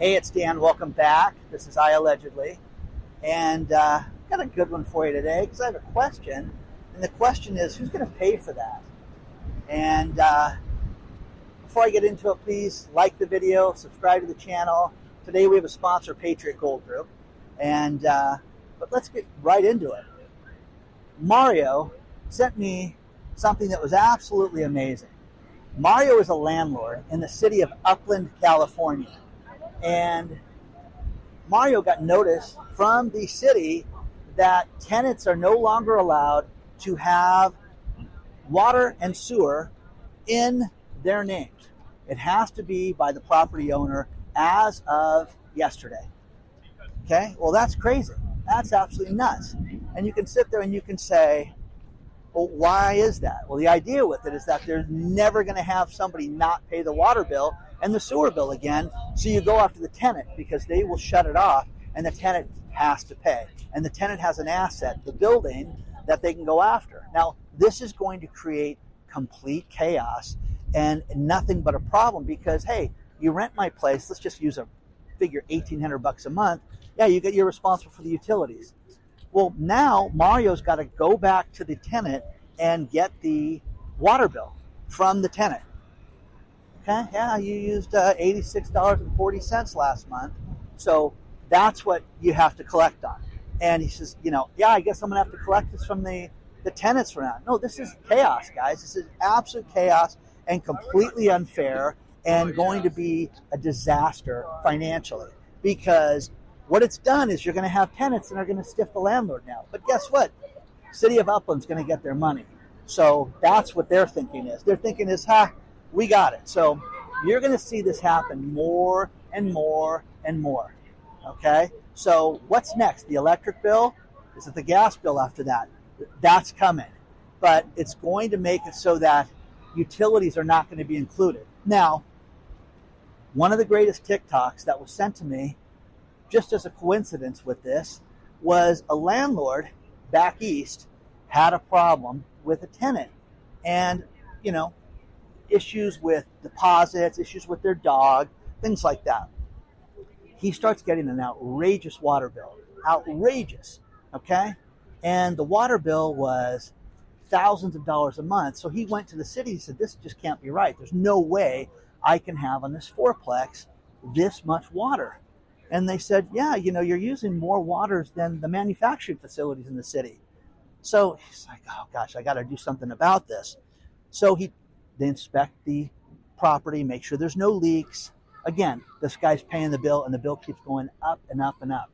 Hey, it's Dan. Welcome back. This is iAllegedly. And uh, got a good one for you today because I have a question. And the question is who's going to pay for that? And uh, before I get into it, please like the video, subscribe to the channel. Today we have a sponsor, Patriot Gold Group. And uh, but let's get right into it. Mario sent me something that was absolutely amazing. Mario is a landlord in the city of Upland, California. And Mario got notice from the city that tenants are no longer allowed to have water and sewer in their names. It has to be by the property owner as of yesterday. Okay? Well, that's crazy. That's absolutely nuts. And you can sit there and you can say, well, why is that? Well, the idea with it is that they're never going to have somebody not pay the water bill and the sewer bill again. So you go after the tenant because they will shut it off and the tenant has to pay. And the tenant has an asset, the building, that they can go after. Now, this is going to create complete chaos and nothing but a problem because, hey, you rent my place, let's just use a figure 1800 bucks a month. Yeah, you get you're responsible for the utilities. Well, now Mario's got to go back to the tenant and get the water bill from the tenant. Okay, yeah, you used uh, $86.40 last month. So that's what you have to collect on. And he says, you know, yeah, I guess I'm going to have to collect this from the, the tenants for now. No, this is chaos, guys. This is absolute chaos and completely unfair and going to be a disaster financially because what it's done is you're going to have tenants and are going to stiff the landlord now. But guess what? City of Upland's going to get their money. So that's what their thinking is. Their thinking is, ha, we got it. So you're going to see this happen more and more and more. Okay? So what's next? The electric bill? Is it the gas bill after that? That's coming. But it's going to make it so that utilities are not going to be included. Now, one of the greatest TikToks that was sent to me, just as a coincidence with this, was a landlord back east had a problem with a tenant. And, you know, issues with deposits, issues with their dog, things like that. He starts getting an outrageous water bill. Outrageous. Okay? And the water bill was thousands of dollars a month. So he went to the city and said, This just can't be right. There's no way I can have on this fourplex this much water. And they said, Yeah, you know, you're using more waters than the manufacturing facilities in the city. So he's like, Oh gosh, I got to do something about this. So he they inspect the property, make sure there's no leaks. Again, this guy's paying the bill, and the bill keeps going up and up and up.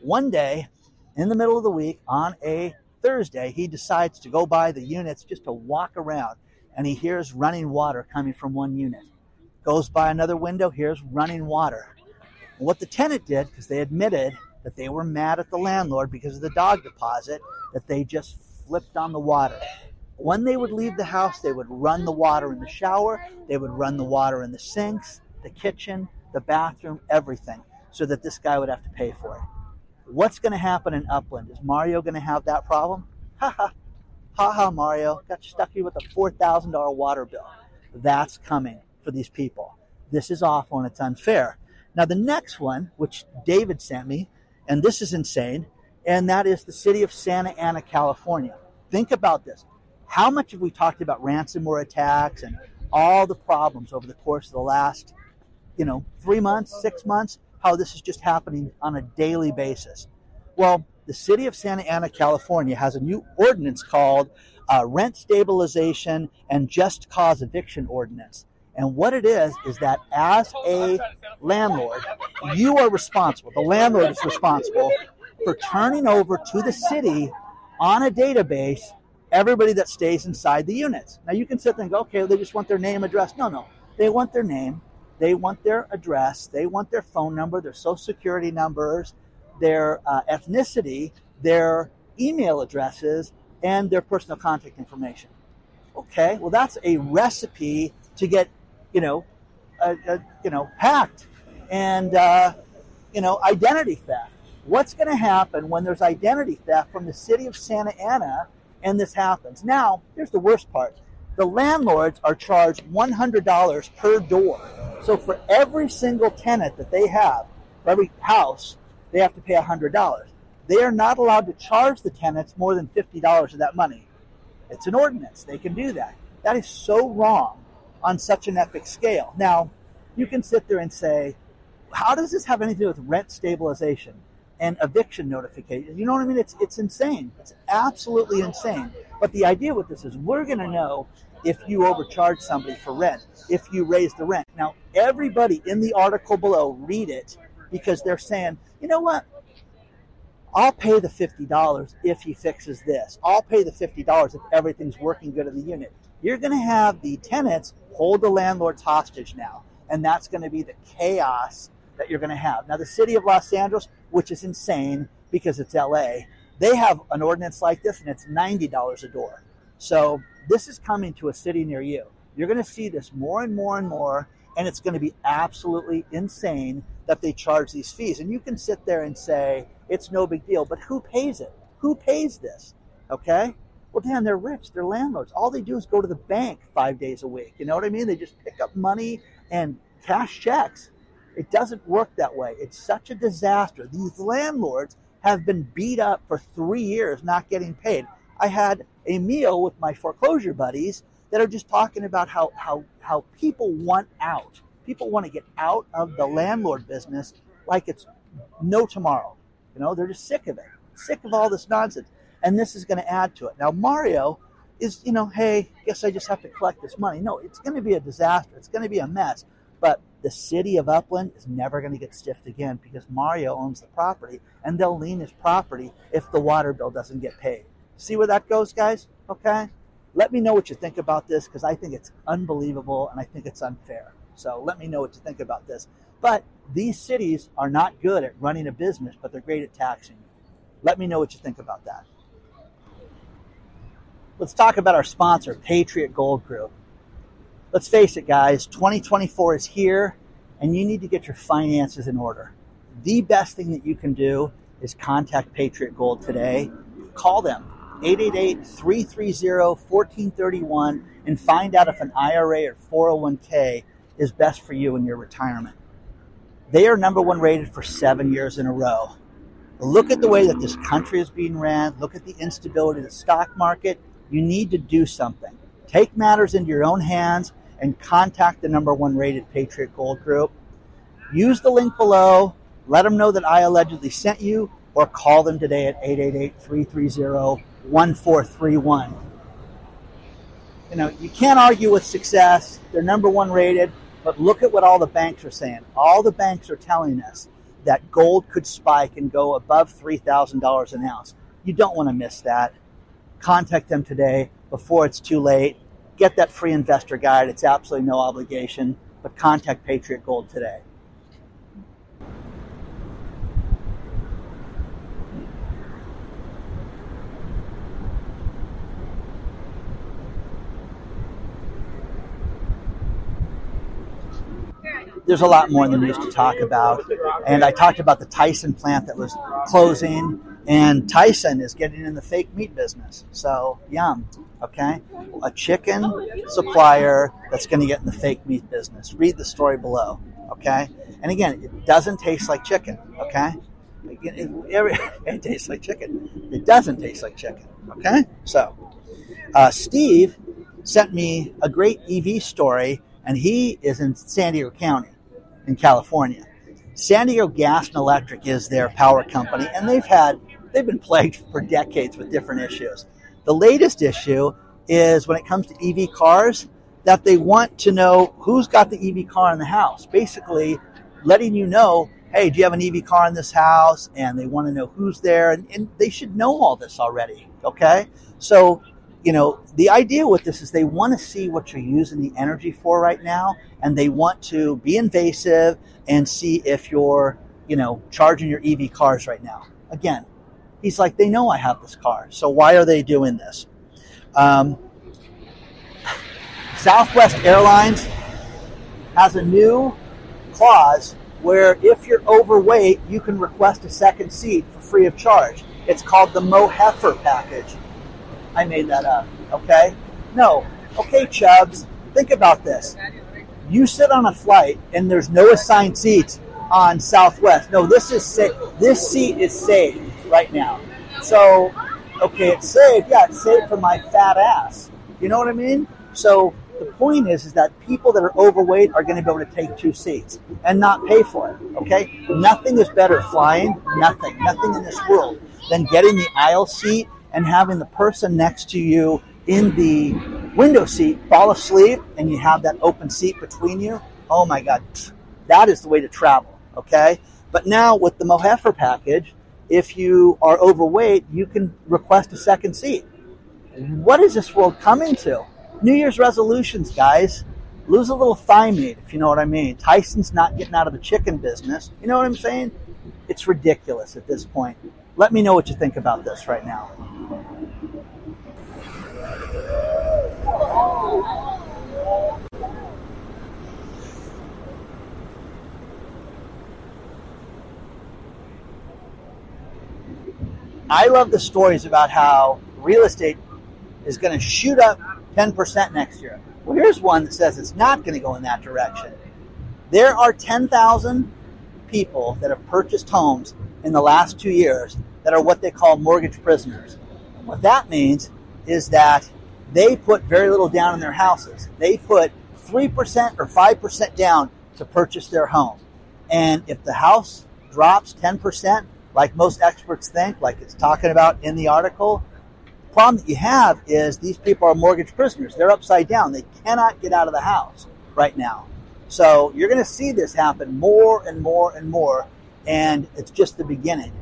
One day, in the middle of the week, on a Thursday, he decides to go by the units just to walk around, and he hears running water coming from one unit. Goes by another window, hears running water. What the tenant did, because they admitted that they were mad at the landlord because of the dog deposit, that they just flipped on the water. When they would leave the house, they would run the water in the shower, they would run the water in the sinks, the kitchen, the bathroom, everything, so that this guy would have to pay for it. What's going to happen in Upland? Is Mario going to have that problem? Ha ha. Ha ha, Mario. Got stuck here with a $4,000 water bill. That's coming for these people. This is awful and it's unfair. Now, the next one, which David sent me, and this is insane, and that is the city of Santa Ana, California. Think about this. How much have we talked about ransomware attacks and all the problems over the course of the last, you know, three months, six months? How this is just happening on a daily basis. Well, the city of Santa Ana, California has a new ordinance called uh, Rent Stabilization and Just Cause Eviction Ordinance. And what it is, is that as a landlord, you are responsible, the landlord is responsible for turning over to the city on a database everybody that stays inside the units. Now you can sit there and go, okay, they just want their name, address. No, no. They want their name, they want their address, they want their phone number, their social security numbers, their uh, ethnicity, their email addresses, and their personal contact information. Okay, well that's a recipe to get, you know, you know, hacked and uh, you know identity theft. What's going to happen when there's identity theft from the city of Santa Ana and this happens. Now, here's the worst part the landlords are charged $100 per door. So for every single tenant that they have, for every house, they have to pay $100. They are not allowed to charge the tenants more than $50 of that money. It's an ordinance. They can do that. That is so wrong on such an epic scale. Now, you can sit there and say, how does this have anything to do with rent stabilization and eviction notifications. You know what I mean? It's it's insane. It's absolutely insane. But the idea with this is we're going to know if you overcharge somebody for rent, if you raise the rent. Now, everybody in the article below read it because they're saying, you know what? I'll pay the $50 if he fixes this. I'll pay the $50 if everything's working good in the unit. You're going to have the tenants hold the landlords hostage now. And that's going to be the chaos that you're going to have. Now, the city of Los Angeles, which is insane because it's LA, they have an ordinance like this and it's $90 a door. So this is coming to a city near you. You're going to see this more and more and more, and it's going to be absolutely insane that they charge these fees. And you can sit there and say, it's no big deal, but who pays it? Who pays this? Okay? Well, Dan, they're rich. They're landlords. All they do is go to the bank five days a week. You know what I mean? They just pick up money and cash checks. It doesn't work that way. It's such a disaster. These landlords have been beat up for three years not getting paid. I had a meal with my foreclosure buddies that are just talking about how, how, how people want out. People want to get out of the landlord business like it's no tomorrow. You know, they're just sick of it, sick of all this nonsense. And this is going to add to it. Now, Mario is, you know, hey, guess I just have to collect this money. No, it's going to be a disaster. It's going to be a mess. But the city of Upland is never going to get stiffed again because Mario owns the property and they'll lien his property if the water bill doesn't get paid. See where that goes, guys? Okay? Let me know what you think about this because I think it's unbelievable and I think it's unfair. So let me know what you think about this. But these cities are not good at running a business, but they're great at taxing. Let me know what you think about that. Let's talk about our sponsor, Patriot Gold Group let's face it, guys, 2024 is here and you need to get your finances in order. The best thing that you can do is contact Patriot Gold today. Call them 888 330 1431 and find out if an IRA or 401k is best for you in your retirement. They are number one rated for seven years in a row. Look at the way that this country is being ran. Look at the instability of the stock market. You need to do something. Take matters into your own hands and contact the number one rated Patriot Gold Group. Use the link below. Let them know that I allegedly sent you, or call them today at 888 330 1431. You know, you can't argue with success. They're number one rated, but look at what all the banks are saying. All the banks are telling us that gold could spike and go above $3,000 an ounce. You don't want to miss that. Contact them today before it's too late. Get that free investor guide. It's absolutely no obligation, but contact Patriot Gold today. there's a lot more in the news to talk about. And I talked about the Tyson plant that was closing, and Tyson is getting in the fake meat business. So, yum okay? A chicken supplier that's going to get in the fake meat business. Read the story below, okay? And again, it doesn't taste like chicken, okay? It, it, it tastes like chicken. It doesn't taste like chicken, okay? So, uh, Steve sent me a great EV story, and he is in San Diego County in California. San Diego Gas and Electric is their power company, and they've had they've been plagued for decades with different issues. The latest issue is when it comes to EV cars, that they want to know who's got the EV car in the house. Basically, letting you know, hey, do you have an EV car in this house? And they want to know who's there. And, and they should know all this already. Okay. So, you know, the idea with this is they want to see what you're using the energy for right now. And they want to be invasive and see if you're, you know, charging your EV cars right now. Again, He's like, they know I have this car, so why are they doing this? Um, Southwest Airlines has a new clause where if you're overweight, you can request a second seat for free of charge. It's called the Mo Heifer package. I made that up, okay? No, Okay, Chubbs, think about this. You sit on a flight and there's no assigned seats on Southwest. No, this is sa- this seat is saved right now. So, okay, it's safe. Yeah, it's safe for my fat ass. You know what I mean? So the point is, is that people that are overweight are going to be able to take two seats and not pay for it. Okay, nothing is better flying. Nothing, nothing in this world than getting the aisle seat and having the person next to you in the window seat fall asleep and you have that open seat between you. Oh my God, that is the way to travel. Okay, but now with the Mohefer package, if you are overweight, you can request a second seat. What is this world coming to? New Year's resolutions, guys. Lose a little thigh meat, if you know what I mean. Tyson's not getting out of the chicken business. You know what I'm saying? It's ridiculous at this point. Let me know what you think about this right now. I love the stories about how real estate is going to shoot up 10% next year. Well, here's one that says it's not going to go in that direction. There are 10,000 people that have purchased homes in the last two years that are what they call mortgage prisoners. What that means is that they put very little down in their houses. They put 3% or 5% down to purchase their home. And if the house drops 10%, like most experts think, like it's talking about in the article, The problem that you have is these people are mortgage prisoners. They're upside down. They cannot get out of the house right now. So you're going to see this happen more and more and more, and it's just the beginning.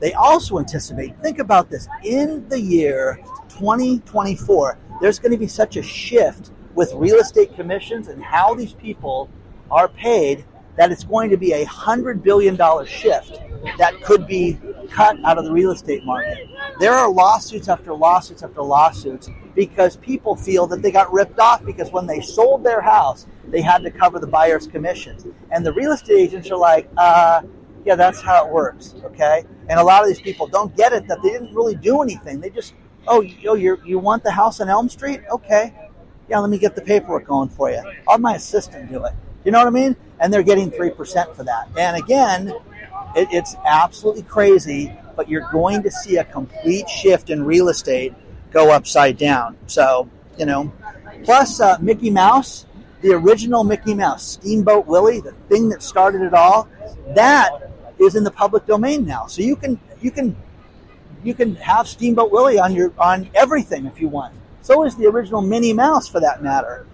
They also anticipate, think about this, in the year 2024, there's going to be such a shift with real estate commissions and how these people are paid that it's going to be a $100 billion shift that could be cut out of the real estate market. There are lawsuits after lawsuits after lawsuits because people feel that they got ripped off because when they sold their house, they had to cover the buyer's commissions. And the real estate agents are like, uh, yeah, that's how it works, okay? And a lot of these people don't get it that they didn't really do anything. They just, oh, you, you you want the house on Elm Street? Okay. Yeah, let me get the paperwork going for you. I'll have my assistant do it. You know what I mean? And they're getting 3% for that. And again, it, it's absolutely crazy, but you're going to see a complete shift in real estate go upside down. So, you know, plus uh, Mickey Mouse, the original Mickey Mouse, Steamboat Willie, the thing that started it all, that is in the public domain now. So you can you can you can have Steamboat Willie on your on everything if you want. So is the original Minnie Mouse for that matter.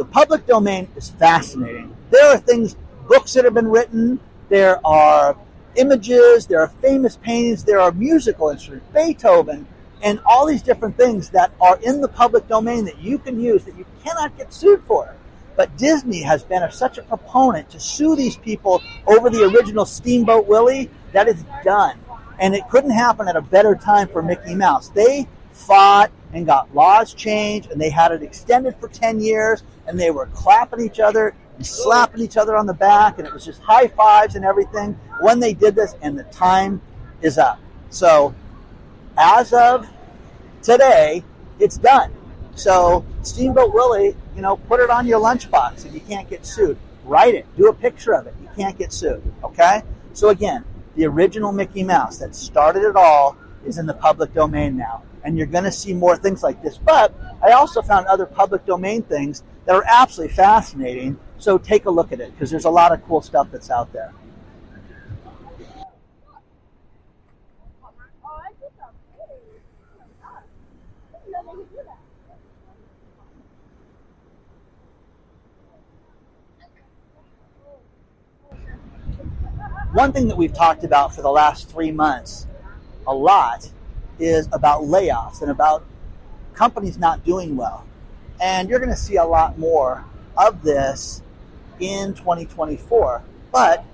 The public domain is fascinating. There are things, books that have been written, there are images, there are famous paintings, there are musical instruments, Beethoven, and all these different things that are in the public domain that you can use that you cannot get sued for. But Disney has been a, such a proponent to sue these people over the original Steamboat Willie that it's done. And it couldn't happen at a better time for Mickey Mouse. They fought and got laws changed and they had it extended for 10 years and they were clapping each other and slapping each other on the back, and it was just high fives and everything when they did this, and the time is up. So, as of today, it's done. So, Steamboat Willie, you know, put it on your lunchbox and you can't get sued. Write it, do a picture of it. You can't get sued. Okay? So, again, the original Mickey Mouse that started it all is in the public domain now. And you're going to see more things like this. But I also found other public domain things that are absolutely fascinating. So take a look at it because there's a lot of cool stuff that's out there. One thing that we've talked about for the last three months a lot is about layoffs and about companies not doing well. And you're going to see a lot more of this in 2024. But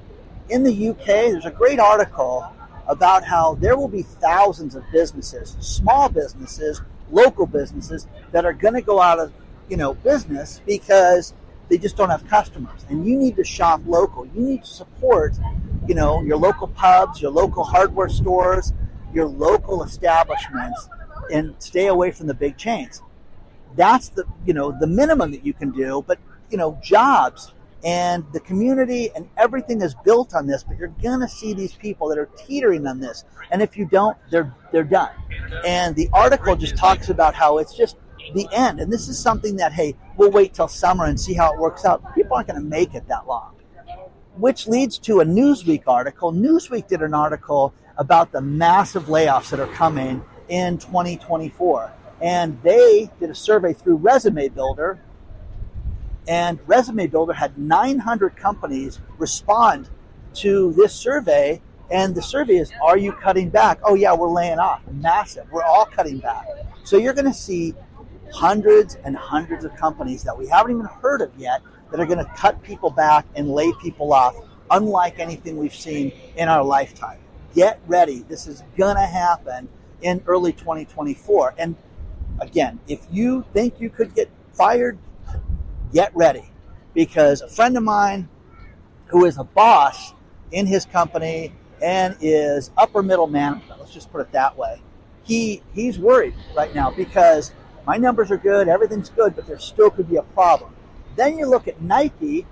in the UK, there's a great article about how there will be thousands of businesses, small businesses, local businesses that are going to go out of, you know, business because they just don't have customers. And you need to shop local. You need to support, you know, your local pubs, your local hardware stores, your local establishments and stay away from the big chains. that's the you know the minimum that you can do. But you know, jobs and the community and everything is built on this. But you're gonna see these people that are teetering on this, and if you don't, they're they're done. And the article just talks about how it's just the end. And this is something that hey, we'll wait till summer and see how it works out. People aren't to make it that long. Which leads to a Newsweek article. Newsweek did an article about the massive layoffs that are coming in 2024. And they did a survey through Resume Builder. And Resume Builder had 900 companies respond to this survey. And the survey is Are you cutting back? Oh, yeah, we're laying off. Massive. We're all cutting back. So you're going to see hundreds and hundreds of companies that we haven't even heard of yet that are going to cut people back and lay people off, unlike anything we've seen in our lifetime. Get ready. This is going to happen in early 2024. And again, if you think you could get fired, get ready. Because a friend of mine who is a boss in his company and is upper middle management, let's just put it that way, he, he's worried right now because my numbers are good, everything's good, but there still could be a problem. Then you look at Nike.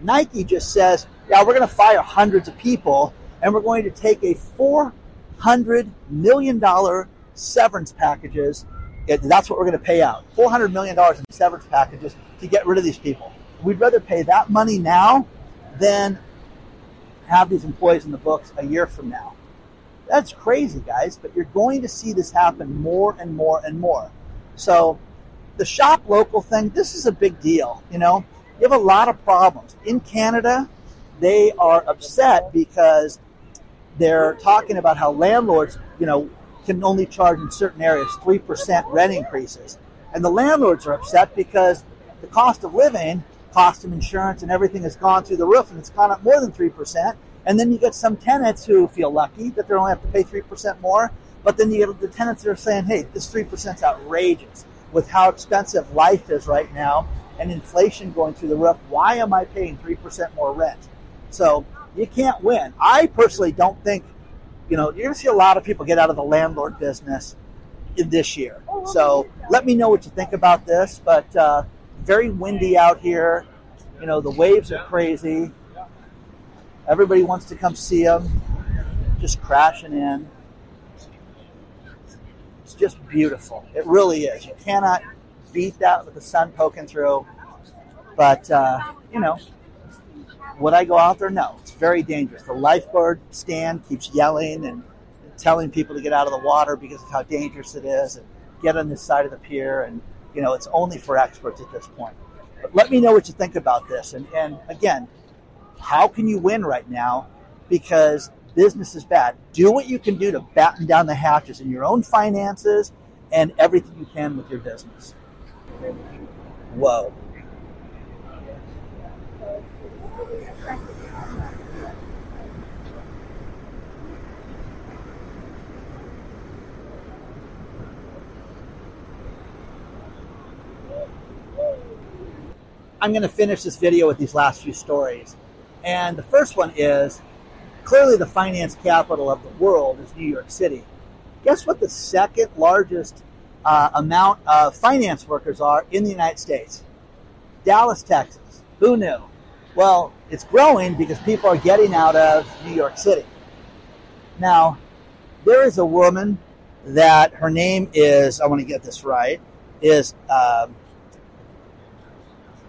Nike just says, yeah, we're going to fire hundreds of people and we're going to take a $400 million severance packages. That's what we're going to pay out. $400 million in severance packages to get rid of these people. We'd rather pay that money now than have these employees in the books a year from now. That's crazy, guys, but you're going to see this happen more and more and more. So the shop local thing, this is a big deal. You know, you have a lot of problems. In Canada, they are upset because they're talking about how landlords, you know, can only charge in certain areas 3% rent increases. And the landlords are upset because the cost of living, cost of insurance, and everything has gone through the roof and it's gone up more than 3%. And then you get some tenants who feel lucky that they only have to pay 3% more. But then you get the tenants that are saying, hey, this 3% is outrageous with how expensive life is right now and inflation going through the roof. Why am I paying 3% more rent? So you can't win. I personally don't think, you know, you're going to see a lot of people get out of the landlord business in this year. So let me know what you think about this. But uh, very windy out here. You know, the waves are crazy. Everybody wants to come see them, just crashing in It's just beautiful. It really is. You cannot beat that with the sun poking through. But, uh, you know, would I go out there? No. It's very dangerous. The lifeguard stand keeps yelling and telling people to get out of the water because of how dangerous it is and get on this side of the pier. And, you know, it's only for experts at this point. But let me know what you think about this. And, and again, how can you win right now? Because business is bad. Do what you can do to batten down the hatches in your own finances and everything you can with your business. Whoa. I'm going to finish this video with these last few stories. And the first one is clearly the finance capital of the world is New York City. Guess what the second largest uh, amount of finance workers are in the United States? Dallas, Texas. Who knew? Well, it's growing because people are getting out of New York City. Now, there is a woman that her name is, I want to get this right, is um,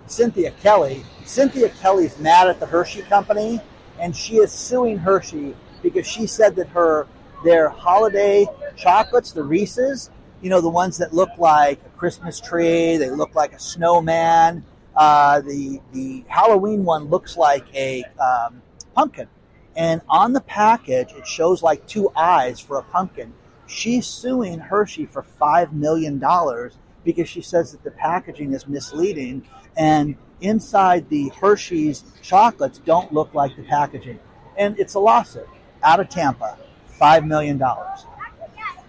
Cynthia Kelly. Cynthia Kelly's mad at the Hershey Company and she is suing Hershey because she said that her their holiday chocolates, the Reese's, you know, the ones that look like a Christmas tree, they look like a snowman. Uh, the the Halloween one looks like a um, pumpkin, and on the package it shows like two eyes for a pumpkin. She's suing Hershey for five million dollars because she says that the packaging is misleading and inside the Hershey's chocolates don't look like the packaging. And it's a lawsuit out of Tampa, $5 million.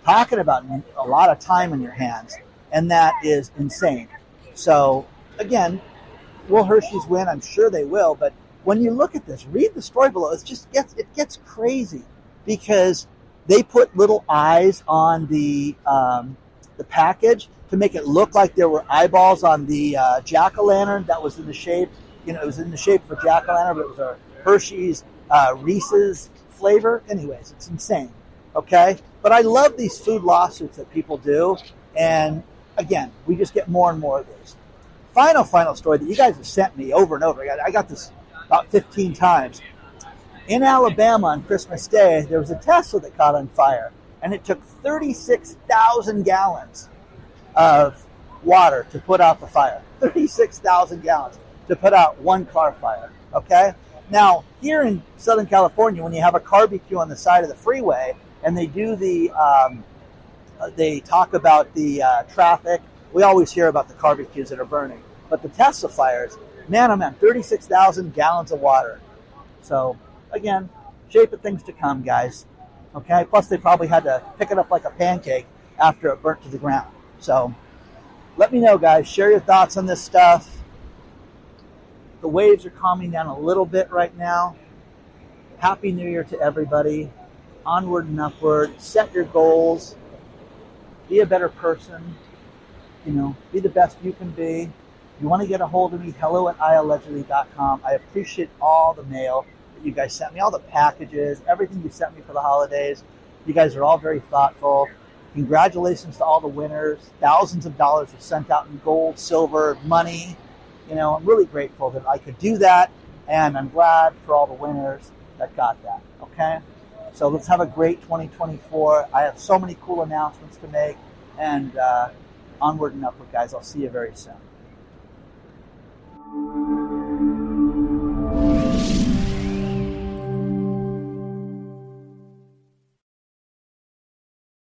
Talking about a lot of time in your hands, and that is insane. So, again, will Hershey's win? I'm sure they will, but when you look at this, read the story below. It just gets it gets crazy because they put little eyes on the um, the package to make it look like there were eyeballs on the uh, jack o' lantern that was in the shape. You know, it was in the shape of a jack o' lantern, but it was a Hershey's uh, Reese's flavor. Anyways, it's insane. Okay, but I love these food lawsuits that people do, and again, we just get more and more of these. Final, final story that you guys have sent me over and over. I got, I got this about 15 times. In Alabama on Christmas Day, there was a Tesla that caught on fire, and it took 36,000 gallons of water to put out the fire. 36,000 gallons to put out one car fire. Okay? Now, here in Southern California, when you have a barbecue on the side of the freeway and they do the, um, they talk about the uh, traffic, we always hear about the barbecues that are burning. But the Tesla fires, man, oh man, 36,000 gallons of water. So, again, shape of things to come, guys. Okay? Plus, they probably had to pick it up like a pancake after it burnt to the ground. So, let me know, guys. Share your thoughts on this stuff. The waves are calming down a little bit right now. Happy New Year to everybody. Onward and upward. Set your goals. Be a better person. You know, be the best you can be. If you want to get a hold of me, hello at iallegedly.com. I appreciate all the mail you guys sent me, all the packages, everything you sent me for the holidays. You guys are all very thoughtful. Congratulations to all the winners. Thousands of dollars were sent out in gold, silver, money you know, I'm really grateful that I could do that, and I'm glad for all the winners that got that. Okay? So let's have a great 2024. I have so many cool announcements to make, and uh, onward and upward, guys. I'll see you very soon.